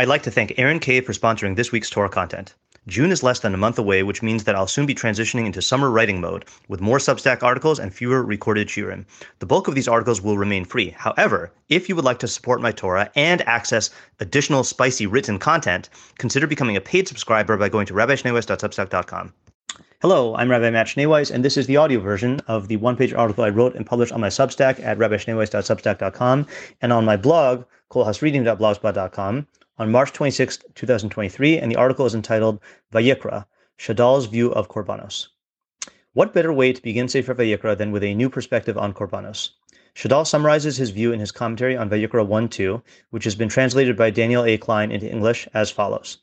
I'd like to thank Aaron Cave for sponsoring this week's Torah content. June is less than a month away, which means that I'll soon be transitioning into summer writing mode with more Substack articles and fewer recorded shiurim. The bulk of these articles will remain free. However, if you would like to support my Torah and access additional spicy written content, consider becoming a paid subscriber by going to rabbischneeweiss.substack.com. Hello, I'm Rabbi Matt Schneeweiss, and this is the audio version of the one-page article I wrote and published on my Substack at rabbischneeweiss.substack.com and on my blog, kolhasreading.blogspot.com, on March 26, 2023, and the article is entitled Vayikra, Shadal's View of Korbanos. What better way to begin Sefer Vayikra than with a new perspective on Korbanos? Shadal summarizes his view in his commentary on Vayikra 1-2, which has been translated by Daniel A. Klein into English as follows.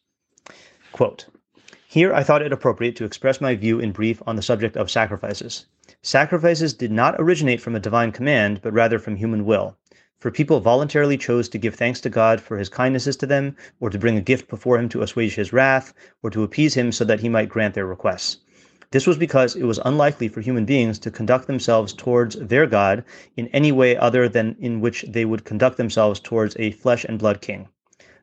Quote, Here I thought it appropriate to express my view in brief on the subject of sacrifices. Sacrifices did not originate from a divine command, but rather from human will for people voluntarily chose to give thanks to God for his kindnesses to them, or to bring a gift before him to assuage his wrath, or to appease him so that he might grant their requests. This was because it was unlikely for human beings to conduct themselves towards their God in any way other than in which they would conduct themselves towards a flesh and blood king.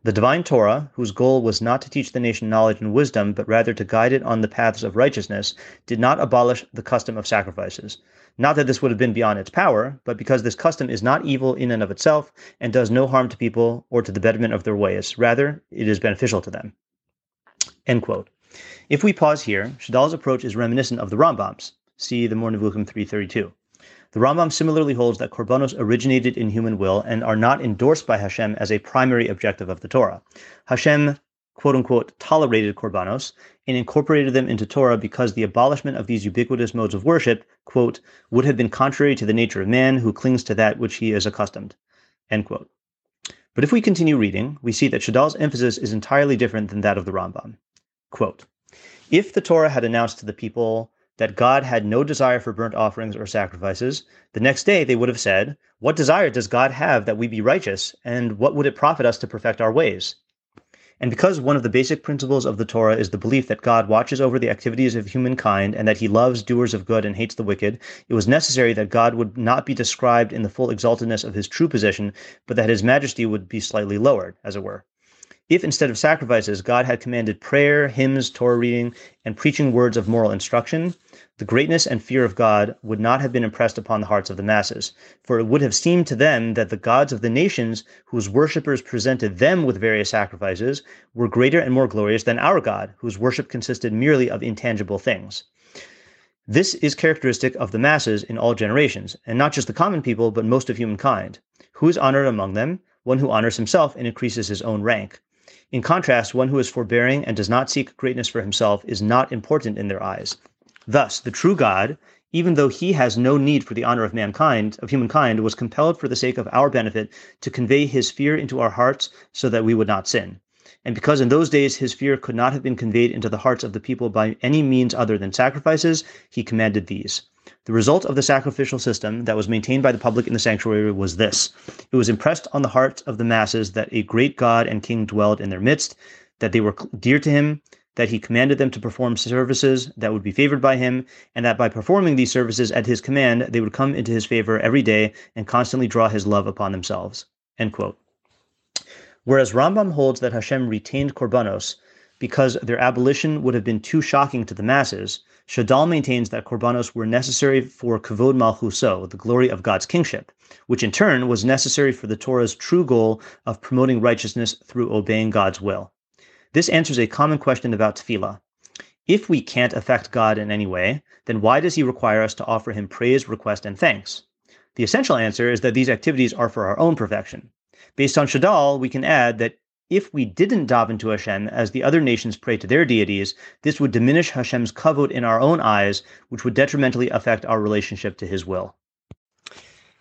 The divine Torah, whose goal was not to teach the nation knowledge and wisdom, but rather to guide it on the paths of righteousness, did not abolish the custom of sacrifices. Not that this would have been beyond its power, but because this custom is not evil in and of itself and does no harm to people or to the betterment of their ways. Rather, it is beneficial to them. End quote. If we pause here, Shadal's approach is reminiscent of the Rambam's. See the Nevuchim 332. The Rambam similarly holds that korbanos originated in human will and are not endorsed by Hashem as a primary objective of the Torah. Hashem quote unquote tolerated korbanos and incorporated them into Torah because the abolishment of these ubiquitous modes of worship, quote, would have been contrary to the nature of man who clings to that which he is accustomed, end quote. But if we continue reading, we see that Shadal's emphasis is entirely different than that of the Rambam. Quote, if the Torah had announced to the people that God had no desire for burnt offerings or sacrifices, the next day they would have said, What desire does God have that we be righteous, and what would it profit us to perfect our ways? And because one of the basic principles of the Torah is the belief that God watches over the activities of humankind and that he loves doers of good and hates the wicked, it was necessary that God would not be described in the full exaltedness of his true position, but that his majesty would be slightly lowered, as it were. If instead of sacrifices, God had commanded prayer, hymns, Torah reading, and preaching words of moral instruction, the greatness and fear of God would not have been impressed upon the hearts of the masses, for it would have seemed to them that the gods of the nations, whose worshippers presented them with various sacrifices, were greater and more glorious than our God, whose worship consisted merely of intangible things. This is characteristic of the masses in all generations, and not just the common people, but most of humankind. Who is honored among them? One who honors himself and increases his own rank. In contrast, one who is forbearing and does not seek greatness for himself is not important in their eyes. Thus, the true God, even though he has no need for the honor of mankind, of humankind, was compelled for the sake of our benefit to convey his fear into our hearts so that we would not sin. And because in those days his fear could not have been conveyed into the hearts of the people by any means other than sacrifices, he commanded these. The result of the sacrificial system that was maintained by the public in the sanctuary was this. It was impressed on the hearts of the masses that a great God and King dwelled in their midst, that they were dear to him, that he commanded them to perform services that would be favored by him, and that by performing these services at his command, they would come into his favor every day and constantly draw his love upon themselves. Whereas Rambam holds that Hashem retained korbanos because their abolition would have been too shocking to the masses, Shadal maintains that korbanos were necessary for kavod malchuso, the glory of God's kingship, which in turn was necessary for the Torah's true goal of promoting righteousness through obeying God's will. This answers a common question about tefillah. If we can't affect God in any way, then why does he require us to offer him praise, request, and thanks? The essential answer is that these activities are for our own perfection. Based on Shadal, we can add that if we didn't daven to Hashem as the other nations pray to their deities, this would diminish Hashem's kavod in our own eyes, which would detrimentally affect our relationship to his will.